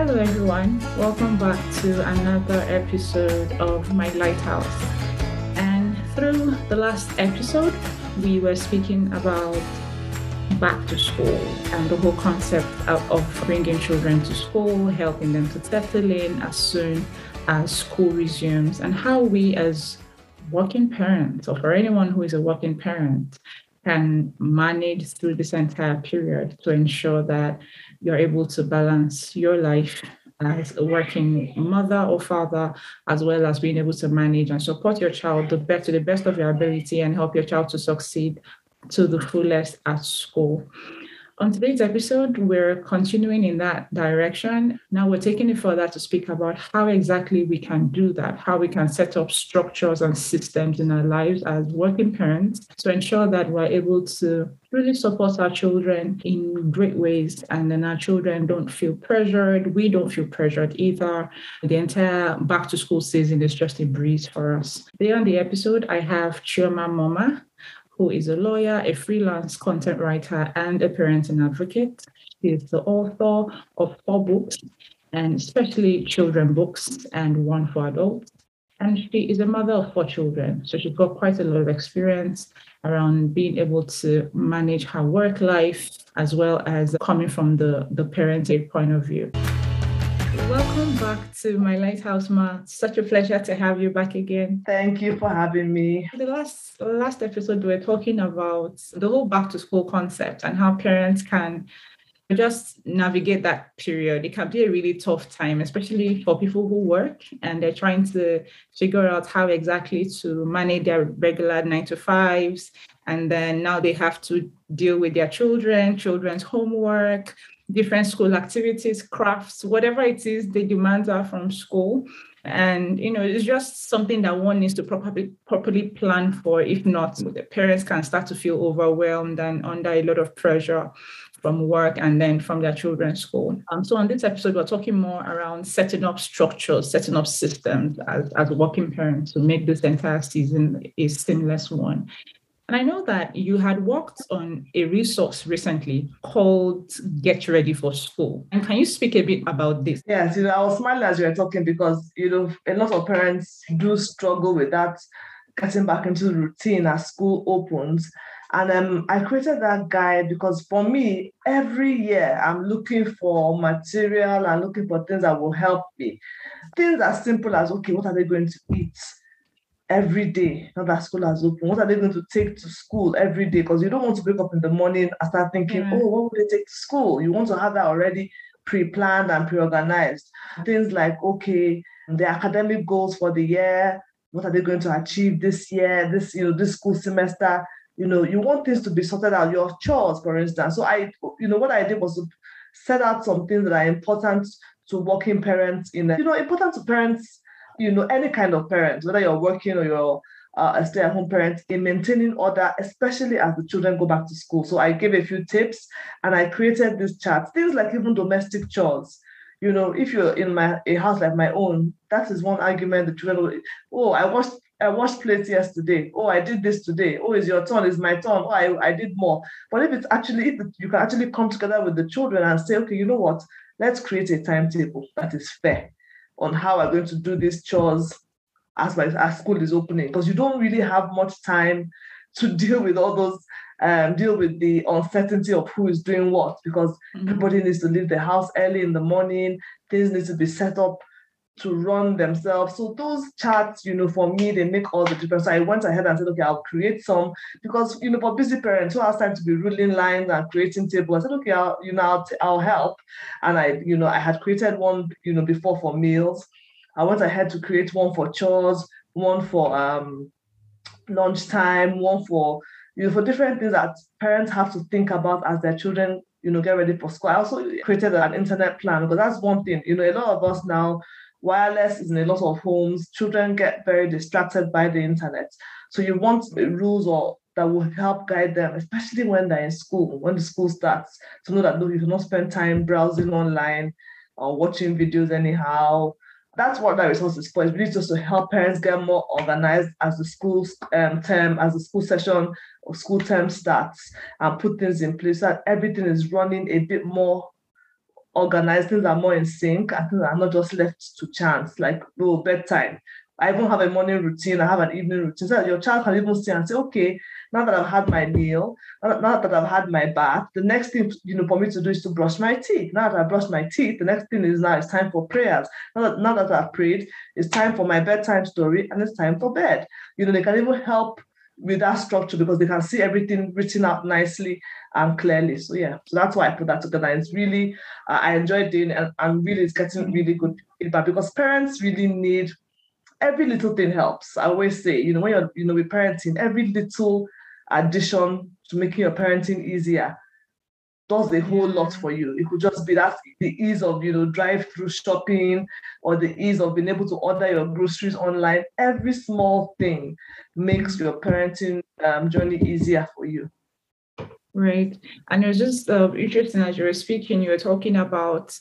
Hello, everyone. Welcome back to another episode of My Lighthouse. And through the last episode, we were speaking about back to school and the whole concept of, bringing children to school, helping them to settle in as soon as school resumes, and how we, as working parents, or for anyone who is a working parent, can manage through this entire period to ensure that you're able to balance your life as a working mother or father, as well as being able to manage and support your child the best, to the best of your ability and help your child to succeed to the fullest at school. On today's episode, we're continuing in that direction. Now we're taking it further to speak about how exactly we can do that, how we can set up structures and systems in our lives as working parents to ensure that we're able to really support our children in great ways and then our children don't feel pressured. We don't feel pressured either. The entire back to school season is just a breeze for us. Today on the episode, I have Chioma Moma who is a lawyer, a freelance content writer, and a parenting advocate. She is the author of four books, and especially children books and one for adults. And she is a mother of four children. So she's got quite a lot of experience around being able to manage her work life as well as coming from the, the parenting point of view. Welcome back to my lighthouse, Ma. Such a pleasure to have you back again. Thank you for having me. The last last episode, we were talking about the whole back to school concept and how parents can just navigate that period. It can be a really tough time, especially for people who work and they're trying to figure out how exactly to manage their regular nine to fives. And then now they have to deal with their children, children's homework, different school activities, crafts, whatever it is the demands are from school. And you know, it's just something that one needs to properly properly plan for. If not, the parents can start to feel overwhelmed and under a lot of pressure from work and then from their children's school. Um, so on this episode, we're talking more around setting up structures, setting up systems as, as working parents to make this entire season a seamless one. And I know that you had worked on a resource recently called Get Ready for School. And can you speak a bit about this? Yes, you know, I was smiling as you were talking because, you know, a lot of parents do struggle with that getting back into routine as school opens. And um, I created that guide because for me, every year I'm looking for material and looking for things that will help me. Things as simple as, okay, what are they going to eat? Every day now that school has opened? What are they going to take to school every day? Because you don't want to wake up in the morning and start thinking, mm. oh, what will they take to school? You want to have that already pre-planned and pre-organized. Things like, okay, the academic goals for the year, what are they going to achieve this year, this, you know, this school semester? You know, you want things to be sorted out, your chores, for instance. So I, you know, what I did was to set out some things that are important to working parents in, you know, important to parents you know, any kind of parent, whether you're working or you're uh, a stay-at-home parent, in maintaining order, especially as the children go back to school. So I gave a few tips and I created this chart. Things like even domestic chores. You know, if you're in my a house like my own, that is one argument the children will, oh, I washed I washed plates yesterday. Oh, I did this today. Oh, it's your turn. It's my turn. Oh, I, I did more. But if it's actually, if you can actually come together with the children and say, okay, you know what? Let's create a timetable that is fair on how I'm going to do these chores as my as school is opening because you don't really have much time to deal with all those um, deal with the uncertainty of who is doing what because mm-hmm. everybody needs to leave the house early in the morning things need to be set up to run themselves. So those charts, you know, for me, they make all the difference. So I went ahead and said, okay, I'll create some because, you know, for busy parents who has time to be ruling lines and creating tables, I said, okay, I'll, you know, I'll, t- I'll help. And I, you know, I had created one, you know, before for meals. I went ahead to create one for chores, one for um, lunchtime, one for, you know, for different things that parents have to think about as their children you know, get ready for school. I also created an internet plan because that's one thing. You know, a lot of us now wireless is in a lot of homes. Children get very distracted by the internet. So you want rules or that will help guide them, especially when they're in school, when the school starts, to know that no, you cannot spend time browsing online or watching videos anyhow. That's what that resource is for. It's really just to help parents get more organized as the school um, term, as the school session or school term starts, and put things in place so that everything is running a bit more organized, things are more in sync, and things are not just left to chance, like oh, bedtime. I even have a morning routine, I have an evening routine. So your child can even see and say, okay, now that I've had my meal, now that I've had my bath, the next thing you know for me to do is to brush my teeth. Now that I brush my teeth, the next thing is now it's time for prayers. Now that, now that I've prayed, it's time for my bedtime story and it's time for bed. You know, they can even help with that structure because they can see everything written out nicely and clearly. So yeah, so that's why I put that together. It's really uh, I enjoy doing it and, and really it's getting really good feedback because parents really need every little thing helps. I always say, you know, when you're you know with parenting, every little addition to making your parenting easier does a whole lot for you. It could just be that the ease of you know drive-through shopping or the ease of being able to order your groceries online. Every small thing makes your parenting um, journey easier for you. Right, and it was just uh, interesting as you were speaking. You were talking about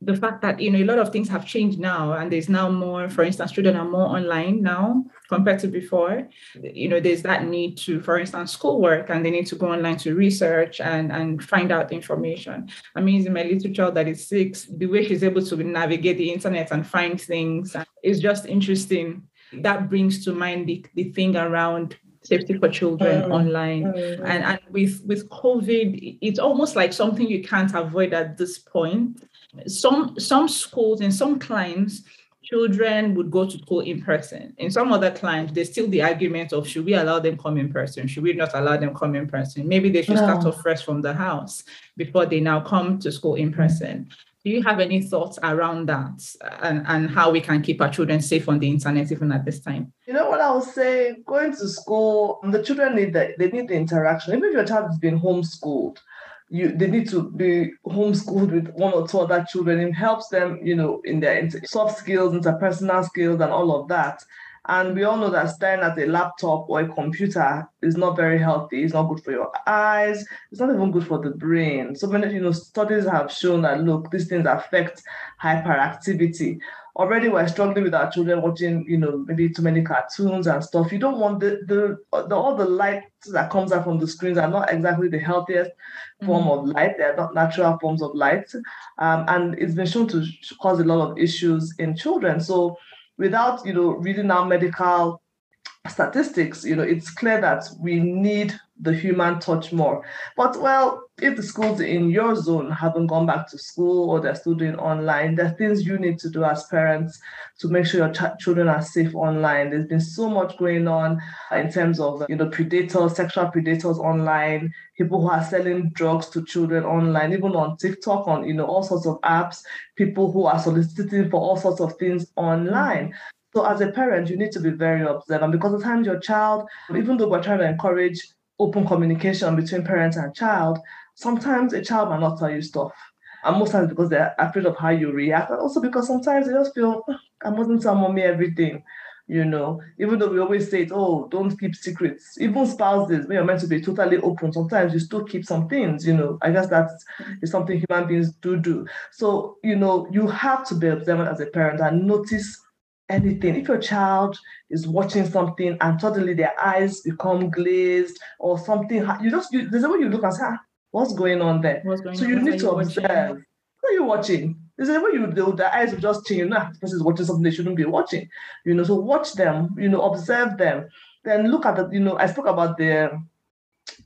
the fact that you know a lot of things have changed now and there's now more for instance students are more online now compared to before you know there's that need to for instance schoolwork and they need to go online to research and and find out information i mean my little child that is six the way she's able to navigate the internet and find things is just interesting that brings to mind the, the thing around safety for children mm. online mm. and and with with covid it's almost like something you can't avoid at this point some some schools and some clients children would go to school in person. In some other clients, there's still the argument of should we allow them come in person? Should we not allow them come in person? Maybe they should start off fresh from the house before they now come to school in person. Do you have any thoughts around that and, and how we can keep our children safe on the internet even at this time? You know what I would say? Going to school, the children need the, they need the interaction. Even if your child has been homeschooled, you they need to be homeschooled with one or two other children. It helps them, you know, in their soft skills, interpersonal skills, and all of that. And we all know that staring at a laptop or a computer is not very healthy. It's not good for your eyes. It's not even good for the brain. So many, you know, studies have shown that look, these things affect hyperactivity already we're struggling with our children watching, you know, maybe too many cartoons and stuff. You don't want the the, the all the light that comes out from the screens are not exactly the healthiest mm-hmm. form of light. They're not natural forms of light, um, and it's been shown to cause a lot of issues in children. So, without you know reading our medical statistics, you know, it's clear that we need the human touch more. But well, if the schools in your zone haven't gone back to school or they're still doing online, there are things you need to do as parents to make sure your ch- children are safe online. There's been so much going on in terms of you know predators, sexual predators online, people who are selling drugs to children online, even on TikTok, on you know all sorts of apps, people who are soliciting for all sorts of things online. So as a parent, you need to be very observant because at times your child, even though we're trying to encourage open communication between parents and child, sometimes a child might not tell you stuff. And most times because they're afraid of how you react, and also because sometimes they just feel, I mustn't tell mommy everything, you know. Even though we always say, oh, don't keep secrets. Even spouses, when you're meant to be totally open, sometimes you still keep some things, you know. I guess that's is something human beings do do. So, you know, you have to be observant as a parent and notice anything. If your child is watching something and suddenly their eyes become glazed or something, you just you, there's a way you look and say, ah, "What's going on there?" Going so you need to observe. Watching? What are you watching? Is a way you the, the eyes will just change. You know, this is watching something they shouldn't be watching. You know, so watch them. You know, observe them. Then look at the. You know, I spoke about the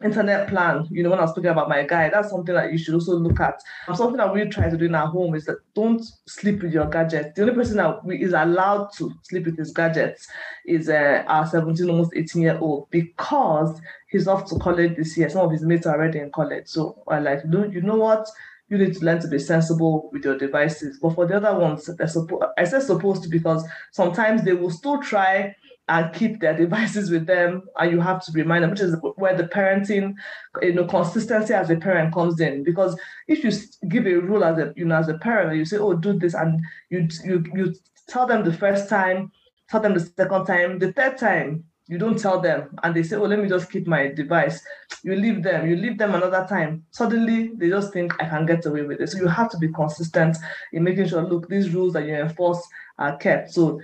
internet plan, you know, when I was talking about my guy, that's something that you should also look at. Something that we try to do in our home is that don't sleep with your gadgets. The only person that we, is allowed to sleep with his gadgets is uh, our 17, almost 18 year old because he's off to college this year. Some of his mates are already in college. So I like, you know what? You need to learn to be sensible with your devices. But for the other ones, they're I said supposed to because sometimes they will still try and keep their devices with them and you have to remind them which is where the parenting you know consistency as a parent comes in because if you give a rule as a you know as a parent you say oh do this and you you you tell them the first time tell them the second time the third time you don't tell them. And they say oh let me just keep my device. You leave them. You leave them another time. Suddenly they just think i can get away with it so you have to be consistent in making sure look these rules that you enforce are kept. So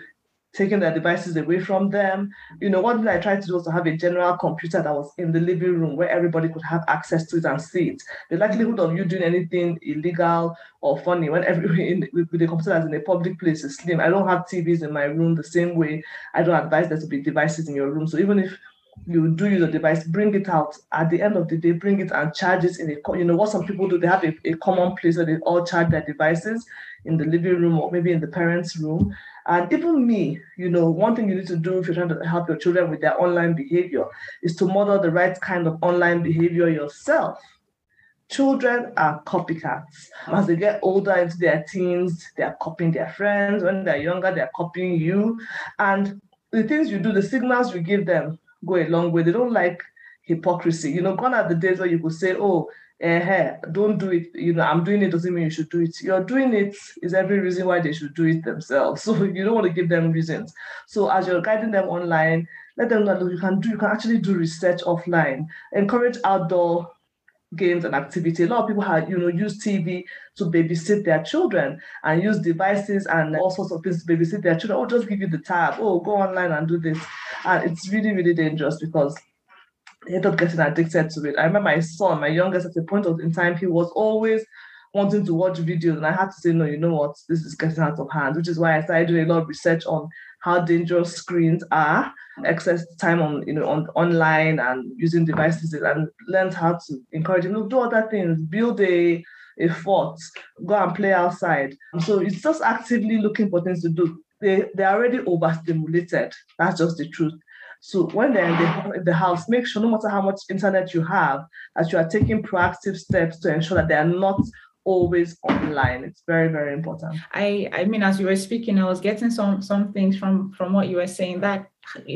taking their devices away from them. You know, one thing I tried to do was to have a general computer that was in the living room where everybody could have access to it and see it. The likelihood of you doing anything illegal or funny when every in, with, with the computer that's in a public place is slim. I don't have TVs in my room the same way. I don't advise there to be devices in your room. So even if you do use a device, bring it out. At the end of the day, bring it and charge it in a, you know, what some people do, they have a, a common place where they all charge their devices in the living room or maybe in the parents' room. And even me, you know, one thing you need to do if you're trying to help your children with their online behavior is to model the right kind of online behavior yourself. Children are copycats. As they get older into their teens, they are copying their friends. When they're younger, they're copying you. And the things you do, the signals you give them go a long way. They don't like hypocrisy. You know, gone are the days where you could say, oh, eh, don't do it. You know, I'm doing it doesn't mean you should do it. You're doing it is every reason why they should do it themselves. So you don't want to give them reasons. So as you're guiding them online, let them know you can do, you can actually do research offline. Encourage outdoor games and activity. A lot of people have, you know, use TV to babysit their children and use devices and all sorts of things to babysit their children. Oh, just give you the tab. Oh, go online and do this. And it's really, really dangerous because they end up getting addicted to it. I remember my son, my youngest, at a point of in time, he was always wanting to watch videos, and I had to say, no, you know what, this is getting out of hand, which is why I started doing a lot of research on how dangerous screens are, excess time on you know on online and using devices, and learned how to encourage him to do other things, build a a fort, go and play outside. So it's just actively looking for things to do. They they're already overstimulated. That's just the truth. So when they're in the, in the house, make sure no matter how much internet you have, that you are taking proactive steps to ensure that they are not always online. It's very very important. I i mean as you were speaking i was getting some some things from from what you were saying that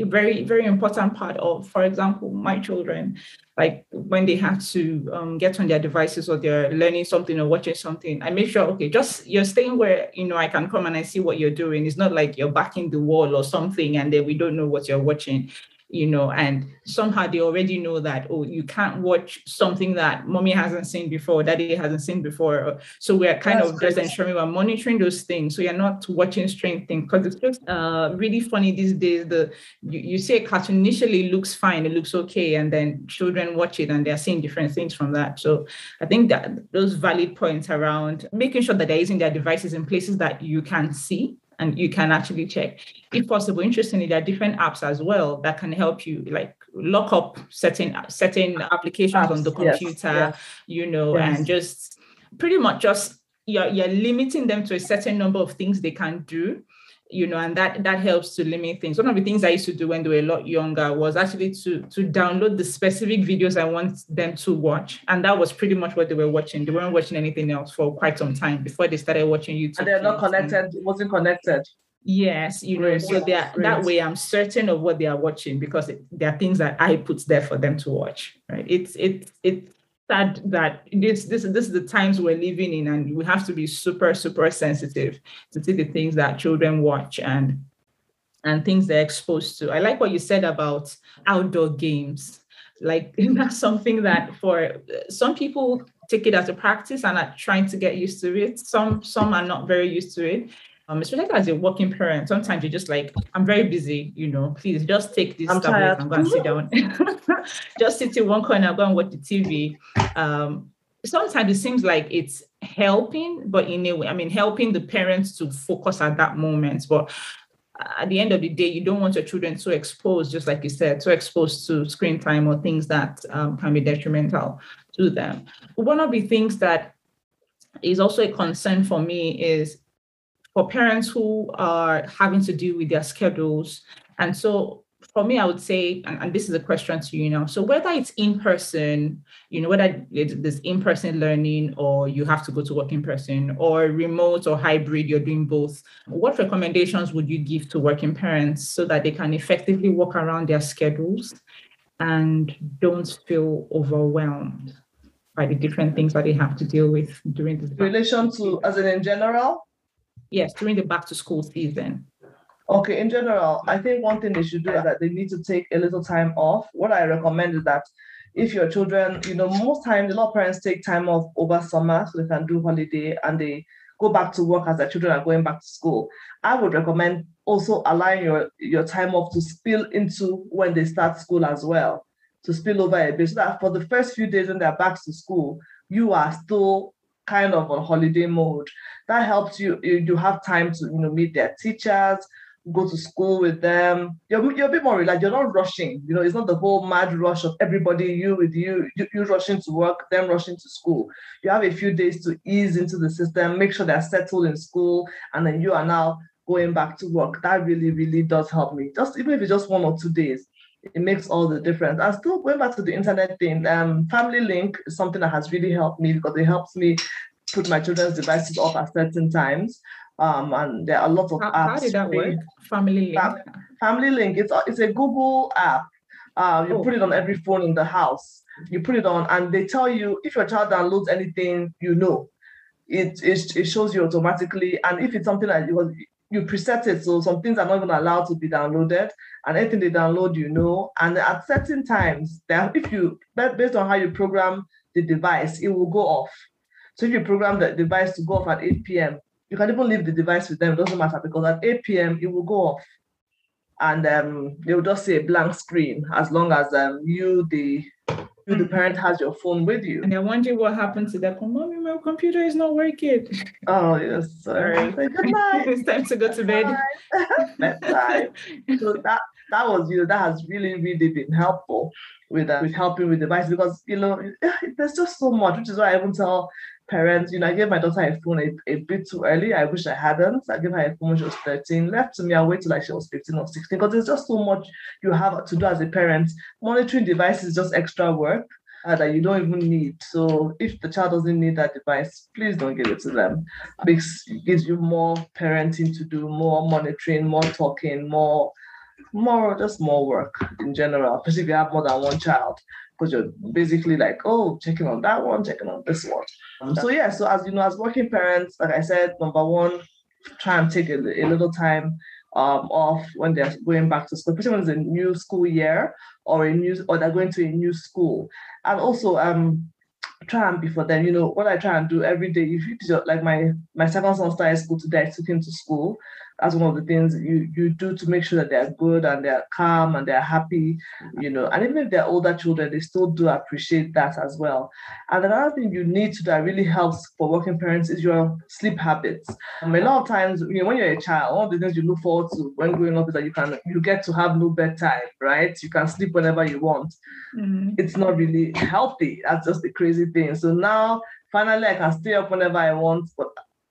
very very important part of for example my children like when they have to um, get on their devices or they're learning something or watching something i make sure okay just you're staying where you know i can come and i see what you're doing. It's not like you're backing the wall or something and then we don't know what you're watching you know, and somehow they already know that, oh, you can't watch something that mommy hasn't seen before, daddy hasn't seen before. So we're kind That's of just ensuring we're monitoring those things. So you're not watching strange things because it's just uh, really funny these days. The you, you see a cartoon initially looks fine, it looks okay, and then children watch it and they're seeing different things from that. So I think that those valid points around making sure that they're using their devices in places that you can see and you can actually check. If possible, interestingly, there are different apps as well that can help you like lock up certain certain applications apps, on the computer, yes, you know, yes. and just pretty much just you're, you're limiting them to a certain number of things they can do you know, and that that helps to limit things. One of the things I used to do when they were a lot younger was actually to to download the specific videos I want them to watch, and that was pretty much what they were watching. They weren't watching anything else for quite some time before they started watching YouTube. And they're not connected. It wasn't connected. Yes, you know, so they are, that way I'm certain of what they are watching because it, there are things that I put there for them to watch. Right? It's it's it's sad that this this this is the times we're living in, and we have to be super super sensitive to see the things that children watch and and things they're exposed to. I like what you said about outdoor games. Like that's something that for uh, some people take it as a practice and are trying to get used to it. Some some are not very used to it um, especially as a working parent, sometimes you're just like, I'm very busy, you know, please just take this I'm tablet and go and sit down. just sit in one corner, go and watch the TV. Um, sometimes it seems like it's helping, but in a way, I mean, helping the parents to focus at that moment. But at the end of the day, you don't want your children so exposed, just like you said, so exposed to screen time or things that um, can be detrimental to them. One of the things that is also a concern for me is for parents who are having to deal with their schedules. And so for me, I would say, and, and, this is a question to you now. So whether it's in person, you know, whether there's in person learning or you have to go to work in person or remote or hybrid, you're doing both. What recommendations would you give to working parents so that they can effectively work around their schedules and don't feel overwhelmed by the different things that they have to deal with during this? Relation to, as in in general? Yes, during the back to school season. Okay, in general, I think one thing they should do is that they need to take a little time off. What I recommend is that if your children, you know, most times a lot of parents take time off over summer so they can do holiday and they go back to work as their children are going back to school. I would recommend also allowing your, your time off to spill into when they start school as well, to spill over a bit so that for the first few days when they're back to school, you are still kind of on holiday mode. That helps you, you, have time to you know meet their teachers, go to school with them. You're, you're a bit more relaxed. You're not rushing. You know, it's not the whole mad rush of everybody, you with you, you, you rushing to work, them rushing to school. You have a few days to ease into the system, make sure they're settled in school, and then you are now going back to work. That really, really does help me. Just even if it's just one or two days, it makes all the difference. And still going back to the internet thing, um, Family Link is something that has really helped me because it helps me put my children's devices off at certain times. Um, and there are a lot of how, apps. How did that work? Family Link. Family Link. It's a, it's a Google app. Uh, you oh. put it on every phone in the house. You put it on, and they tell you if your child downloads anything, you know. It, it, it shows you automatically, and if it's something that you you preset it, so some things are not even allowed to be downloaded, and anything they download, you know. And at certain times, that if you based on how you program the device, it will go off. So if you program the device to go off at 8 p.m., you can even leave the device with them, it doesn't matter because at 8 p.m. it will go off. And um, they will just say a blank screen as long as um, you, the the parent, has your phone with you. And I wonder what happened to that. Mommy, my computer is not working. Oh, yes, sorry. Good night. it's time to go to bed. Bedtime. so that that was you know that has really really been helpful with uh, with helping with the device because you know there's just so much which is why I even tell parents, you know, I gave my daughter a phone a, a bit too early. I wish I hadn't. I gave her a phone when she was 13. Left to me, I waited till like she was 15 or 16 because there's just so much you have to do as a parent. Monitoring devices is just extra work. Uh, that you don't even need. So if the child doesn't need that device, please don't give it to them. Because it gives you more parenting to do, more monitoring, more talking, more, more, just more work in general, especially if you have more than one child because you're basically like, oh, checking on that one, checking on this one. Um, so yeah, so as you know, as working parents, like I said, number one, try and take a, a little time um, off when they're going back to school, especially when it's a new school year or a new or they're going to a new school. And also um try and before then, you know, what I try and do every day, if you like my my second son started school today, I took him to school that's one of the things you you do to make sure that they're good and they're calm and they're happy, you know. And even if they're older children, they still do appreciate that as well. And another thing you need to that really helps for working parents is your sleep habits. Um, a lot of times, you know, when you're a child, one of the things you look forward to when growing up is that you can you get to have no bedtime, right? You can sleep whenever you want. Mm-hmm. It's not really healthy. That's just the crazy thing. So now finally I can stay up whenever I want, but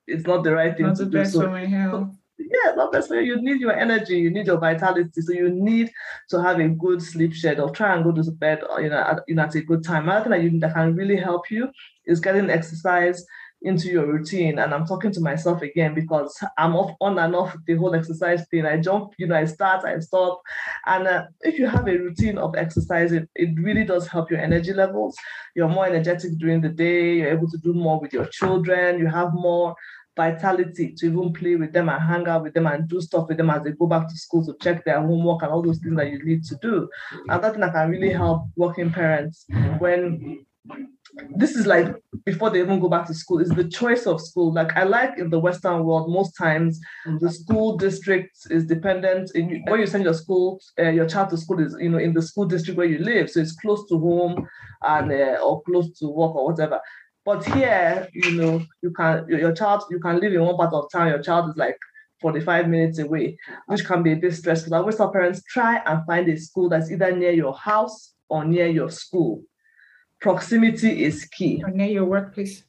it's not the right thing not to do. So, for my health yeah, not necessarily. You need your energy, you need your vitality. So you need to have a good sleep schedule. Try and go to bed, you know, at, you know, at a good time. Another thing that, that can really help you is getting exercise into your routine. And I'm talking to myself again because I'm off on and off the whole exercise thing. I jump, you know, I start, I stop. And uh, if you have a routine of exercise, it, it really does help your energy levels. You're more energetic during the day. You're able to do more with your children. You have more vitality to even play with them and hang out with them and do stuff with them as they go back to school to check their homework and all those things that you need to do. And that thing that can really help working parents when this is like before they even go back to school is the choice of school. Like i like in the western world most times the school district is dependent. In where you send your school uh, your child to school is you know in the school district where you live. So it's close to home and uh, or close to work or whatever but here, you know, you can your child you can live in one part of town. Your child is like 45 minutes away, which can be a bit stressful. I always tell parents try and find a school that's either near your house or near your school. Proximity is key. Or near your workplace.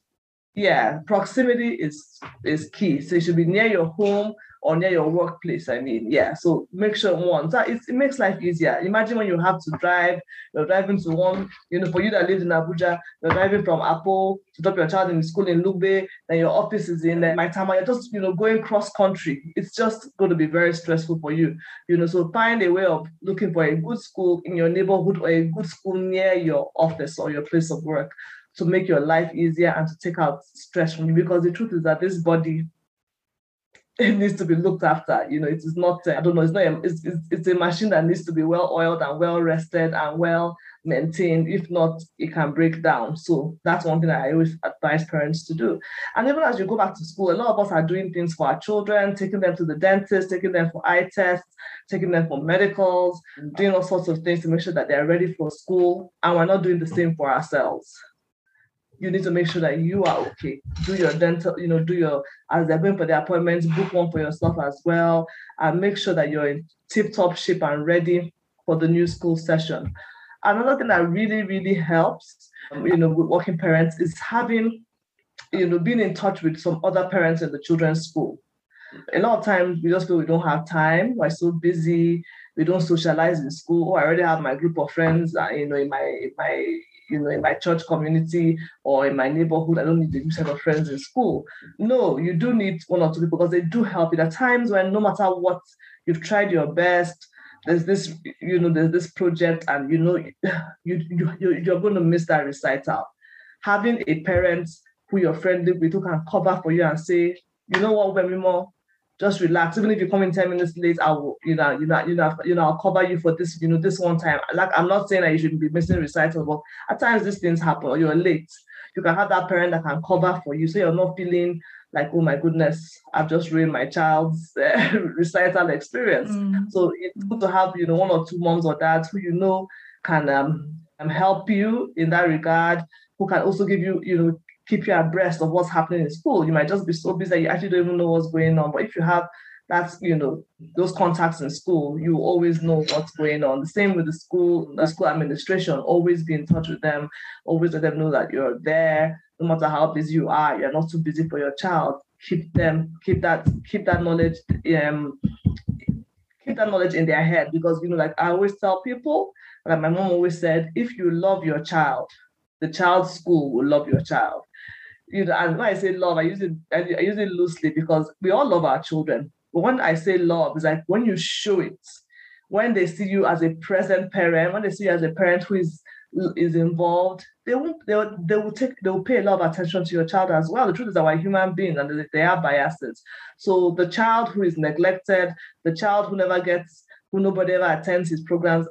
Yeah, proximity is is key. So it should be near your home or near your workplace. I mean, yeah. So make sure one that it, it makes life easier. Imagine when you have to drive, you're driving to one, you know, for you that lives in Abuja, you're driving from Apo to drop your child in school in Lugbe, then your office is in uh, Maitama, you're just, you know, going cross country. It's just going to be very stressful for you, you know. So find a way of looking for a good school in your neighborhood or a good school near your office or your place of work to make your life easier and to take out stress from you because the truth is that this body it needs to be looked after. You know, it is not, uh, I don't know, it's not, a, it's, it's, it's a machine that needs to be well oiled and well rested and well maintained. If not, it can break down. So that's one thing that I always advise parents to do. And even as you go back to school, a lot of us are doing things for our children, taking them to the dentist, taking them for eye tests, taking them for medicals, doing all sorts of things to make sure that they're ready for school. And we're not doing the same for ourselves you need to make sure that you are okay. Do your dental, you know, do your as they're going for the appointments, book one for yourself as well, and make sure that you're in tip-top shape and ready for the new school session. Another thing that really, really helps, um, you know, with working parents is having, you know, being in touch with some other parents in the children's school. A lot of times we just feel we don't have time. We're so busy. We don't socialize in school. Oh, I already have my group of friends, uh, you know, in my in my you know, in my church community or in my neighborhood. I don't need a set of friends in school. No, you do need one or two people because they do help you. There are times when no matter what, you've tried your best. There's this, you know, there's this project, and you know, you, you, you you're going to miss that recital. Having a parent who you're friendly with who can cover for you and say, you know what, Wemimo, just relax. Even if you come in 10 minutes late, I will, you know, you know, you know, you know, I'll cover you for this, you know, this one time. Like I'm not saying that you shouldn't be missing recital, but at times these things happen or you're late. You can have that parent that can cover for you. So you're not feeling like, oh my goodness, I've just ruined my child's uh, recital experience. Mm. So it's good to have, you know, one or two moms or dads who you know can um, help you in that regard, who can also give you, you know, keep you abreast of what's happening in school. You might just be so busy that you actually don't even know what's going on. But if you have that's you know those contacts in school, you always know what's going on. The same with the school, the school administration. Always be in touch with them. Always let them know that you're there. No matter how busy you are, you're not too busy for your child. Keep them, keep that, keep that knowledge. Um, keep that knowledge in their head because you know, like I always tell people, like my mom always said, if you love your child, the child's school will love your child you know, and when I say love, I use it I use it loosely because we all love our children. But when I say love, it's like when you show it, when they see you as a present parent, when they see you as a parent who is is involved, they will they they will take they will pay a lot of attention to your child as well. The truth is that we're human beings and they are biases. So the child who is neglected, the child who never gets, who nobody ever attends his programs,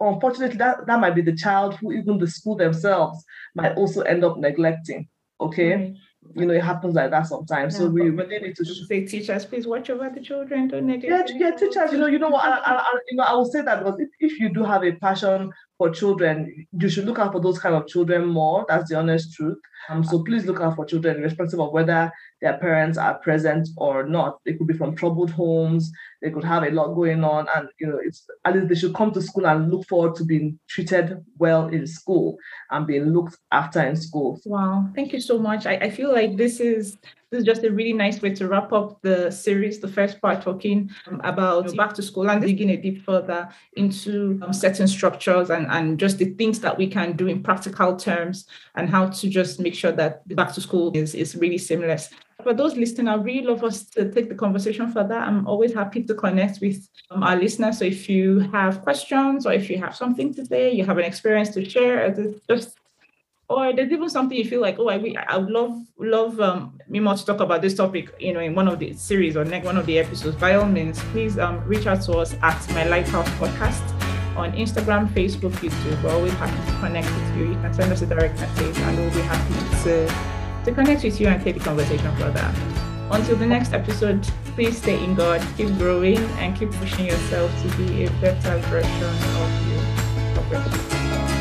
unfortunately, that, that might be the child who even the school themselves might also end up neglecting. Okay. Right. You know, it happens like that sometimes. Yeah, so we really need to say, teachers, please watch over the children. Don't neglect. Yeah, yeah, teachers. You know, you know what? I, I, I, you know, I will say that because if, if you do have a passion for children, you should look out for those kind of children more. That's the honest truth. Um, so please look out for children, irrespective of whether their parents are present or not. They could be from troubled homes. They could have a lot going on, and you know, it's at least they should come to school and look forward to being treated well in school and being looked after in school. Wow, thank you so much. I, I feel like this is this is just a really nice way to wrap up the series, the first part talking about back to school and digging a bit further into um, certain structures and, and just the things that we can do in practical terms and how to just make sure that back to school is, is really seamless. For those listening, I really love us to take the conversation further. I'm always happy to connect with um, our listeners. So if you have questions or if you have something to say, you have an experience to share, just or there's even something you feel like, oh, I, I would love love um, me more to talk about this topic, you know, in one of the series or next one of the episodes. By all means, please um, reach out to us at my Lighthouse Podcast on Instagram, Facebook, YouTube. We're always happy to connect with you. You can send us a direct message, and we'll be happy to to connect with you and take the conversation further. Until the next episode, please stay in God, keep growing, and keep pushing yourself to be a better version of you.